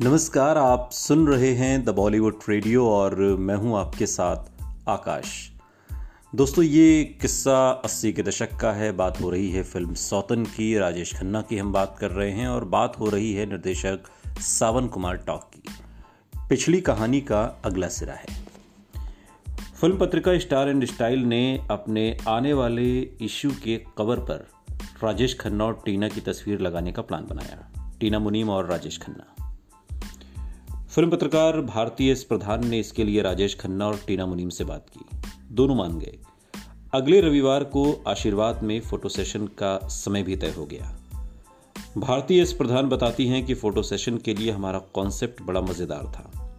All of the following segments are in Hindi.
नमस्कार, आप सुन रहे हैं द बॉलीवुड रेडियो और मैं हूँ आपके साथ आकाश। दोस्तों, ये किस्सा अस्सी के दशक का है। बात हो रही है फ़िल्म सौतन की, राजेश खन्ना की हम बात कर रहे हैं और बात हो रही है निर्देशक सावन कुमार टॉक की। पिछली कहानी का अगला सिरा है। फ़िल्म पत्रिका स्टार एंड स्टाइल ने अपने आने वाले इश्यू के कवर पर राजेश खन्ना और टीना की तस्वीर लगाने का प्लान बनाया। टीना मुनीम और राजेश खन्ना। फ़िल्म पत्रकार भारतीय प्रधान ने इसके लिए राजेश खन्ना और टीना मुनीम से बात की। दोनों मान गए। अगले रविवार को आशीर्वाद में फ़ोटो सेशन का समय भी तय हो गया। भारतीय एस प्रधान बताती हैं कि फ़ोटो सेशन के लिए हमारा कॉन्सेप्ट बड़ा मज़ेदार था।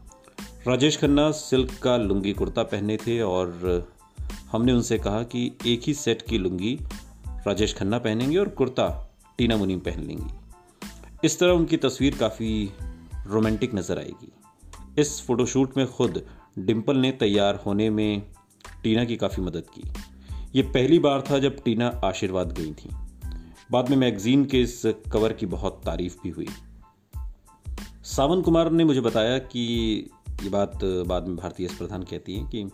राजेश खन्ना सिल्क का लुंगी कुर्ता पहने थे और हमने उनसे कहा कि एक ही सेट की लुंगी राजेश खन्ना पहनेंगे और कुर्ता टीना मुनीम पहन लेंगी। इस तरह उनकी तस्वीर काफ़ी रोमांटिक नज़र आएगी। इस फोटोशूट में खुद डिम्पल ने तैयार होने में टीना की काफ़ी मदद की। ये पहली बार था जब टीना आशीर्वाद गई थी। बाद में मैगजीन के इस कवर की बहुत तारीफ़ भी हुई। सावन कुमार ने मुझे बताया कि ये बात बाद में भारतीय प्रधान कहती हैं कि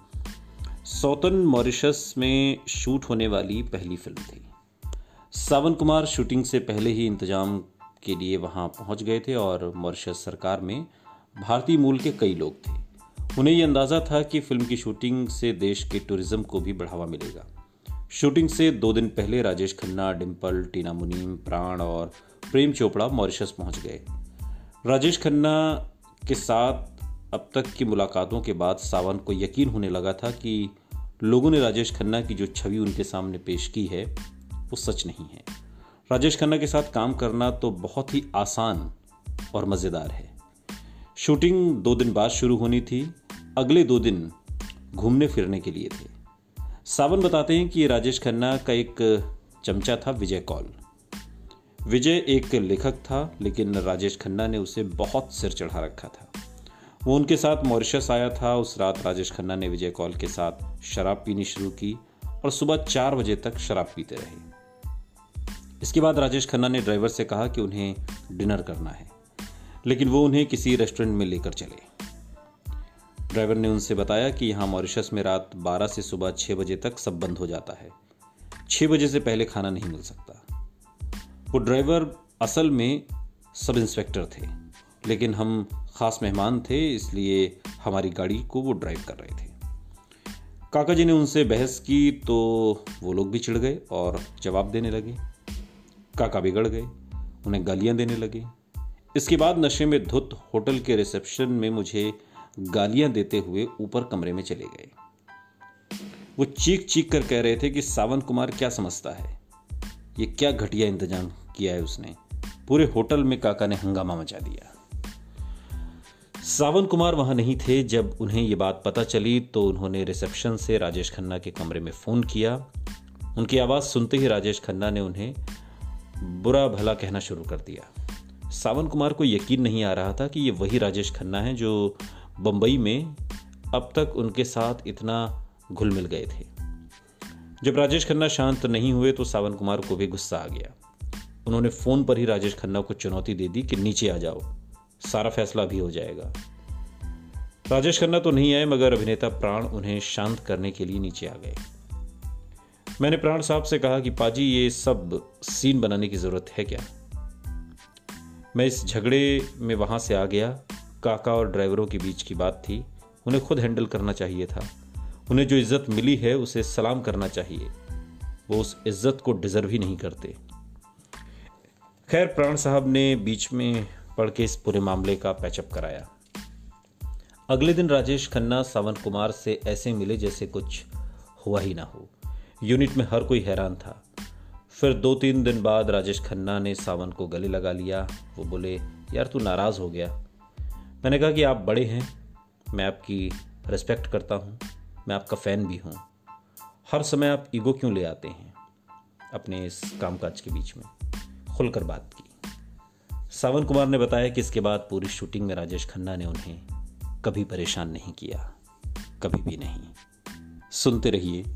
सौतन मॉरिशस में शूट होने वाली पहली फ़िल्म थी। सावन कुमार शूटिंग से पहले ही इंतज़ाम के लिए वहाँ पहुँच गए थे और मॉरिशस सरकार में भारतीय मूल के कई लोग थे। उन्हें यह अंदाज़ा था कि फ़िल्म की शूटिंग से देश के टूरिज़्म को भी बढ़ावा मिलेगा। शूटिंग से दो दिन पहले राजेश खन्ना डिम्पल टीना मुनीम, प्राण और प्रेम चोपड़ा मॉरिशस पहुँच गए। राजेश खन्ना के साथ अब तक की मुलाकातों के बाद सावंत को यकीन होने लगा था कि लोगों ने राजेश खन्ना की जो छवि उनके सामने पेश की है, वो सच नहीं है। राजेश खन्ना के साथ काम करना तो बहुत ही आसान और मज़ेदार है। शूटिंग दो दिन बाद शुरू होनी थी, अगले दो दिन घूमने फिरने के लिए थे। सावन बताते हैं कि राजेश खन्ना का एक चमचा था विजय कौल। विजय एक लेखक था, लेकिन राजेश खन्ना ने उसे बहुत सिर चढ़ा रखा था। वो उनके साथ मॉरिशस आया था, उस रात राजेश खन्ना ने विजय कौल के साथ शराब पीनी शुरू की और सुबह चार बजे तक शराब पीते रहे। इसके बाद राजेश खन्ना ने ड्राइवर से कहा कि उन्हें डिनर करना है, लेकिन वो उन्हें किसी रेस्टोरेंट में लेकर चले। ड्राइवर ने उनसे बताया कि यहाँ मॉरिशस में रात 12 से सुबह 6 बजे तक सब बंद हो जाता है। 6 बजे से पहले खाना नहीं मिल सकता। वो ड्राइवर असल में सब इंस्पेक्टर थे, लेकिन हम खास मेहमान थे, इसलिए हमारी गाड़ी को वो ड्राइव कर रहे थे। काका जी ने उनसे बहस की तो वो लोग भी चिढ़ गए और जवाब देने लगे। काका बिगड़ गए। उन्हें गालियाँ देने लगे। इसके बाद नशे में धुत होटल के रिसेप्शन में मुझे गालियाँ देते हुए ऊपर कमरे में चले गए। वो चीख चीख कर कह रहे थे कि सावंत कुमार क्या समझता है? ये क्या घटिया इंतज़ाम किया है उसने? पूरे होटल में काका ने हंगामा मचा दिया। सावन कुमार वहाँ नहीं थे। जब उन्हें ये बात पता चली तो उन्होंने रिसेप्शन से राजेश खन्ना के कमरे में फ़ोन किया। उनकी आवाज़ सुनते ही राजेश खन्ना ने उन्हें बुरा भला कहना शुरू कर दिया। सावन कुमार को यकीन नहीं आ रहा था कि ये वही राजेश खन्ना है जो बम्बई में अब तक उनके साथ इतना घुल मिल गए थे। जब राजेश खन्ना शांत नहीं हुए तो सावन कुमार को भी गुस्सा आ गया। उन्होंने फ़ोन पर ही राजेश खन्ना को चुनौती दे दी कि नीचे आ जाओ, सारा फैसला भी हो जाएगा। राजेश खन्ना तो नहीं आए, मगर अभिनेता प्राण उन्हें शांत करने के लिए नीचे आ गए। मैंने प्राण साहब से कहा कि पाजी, ये सब सीन बनाने की ज़रूरत है क्या? मैं इस झगड़े में वहाँ से आ गया। काका और ड्राइवरों के बीच की बात थी। उन्हें खुद हैंडल करना चाहिए था। उन्हें जो इज़्ज़त मिली है, उसे सलाम करना चाहिए। वो उस इज़्ज़त को डिजर्व ही नहीं करते। खैर, प्राण साहब ने बीच में पढ़ के इस पूरे मामले का पैचअप कराया। अगले दिन राजेश खन्ना सावन कुमार से ऐसे मिले जैसे कुछ हुआ ही ना हो। यूनिट में हर कोई हैरान था। फिर दो तीन दिन बाद राजेश खन्ना ने सावन को गले लगा लिया। वो बोले, यार, तू नाराज़ हो गया। मैंने कहा कि आप बड़े हैं। मैं आपकी रिस्पेक्ट करता हूँ। मैं आपका फ़ैन भी हूँ। हर समय आप ईगो क्यों ले आते हैं? अपने इस कामकाज के बीच में खुलकर बात की। सावन कुमार ने बताया कि इसके बाद पूरी शूटिंग में राजेश खन्ना ने उन्हें कभी परेशान नहीं किया। कभी भी नहीं। सुनते रहिए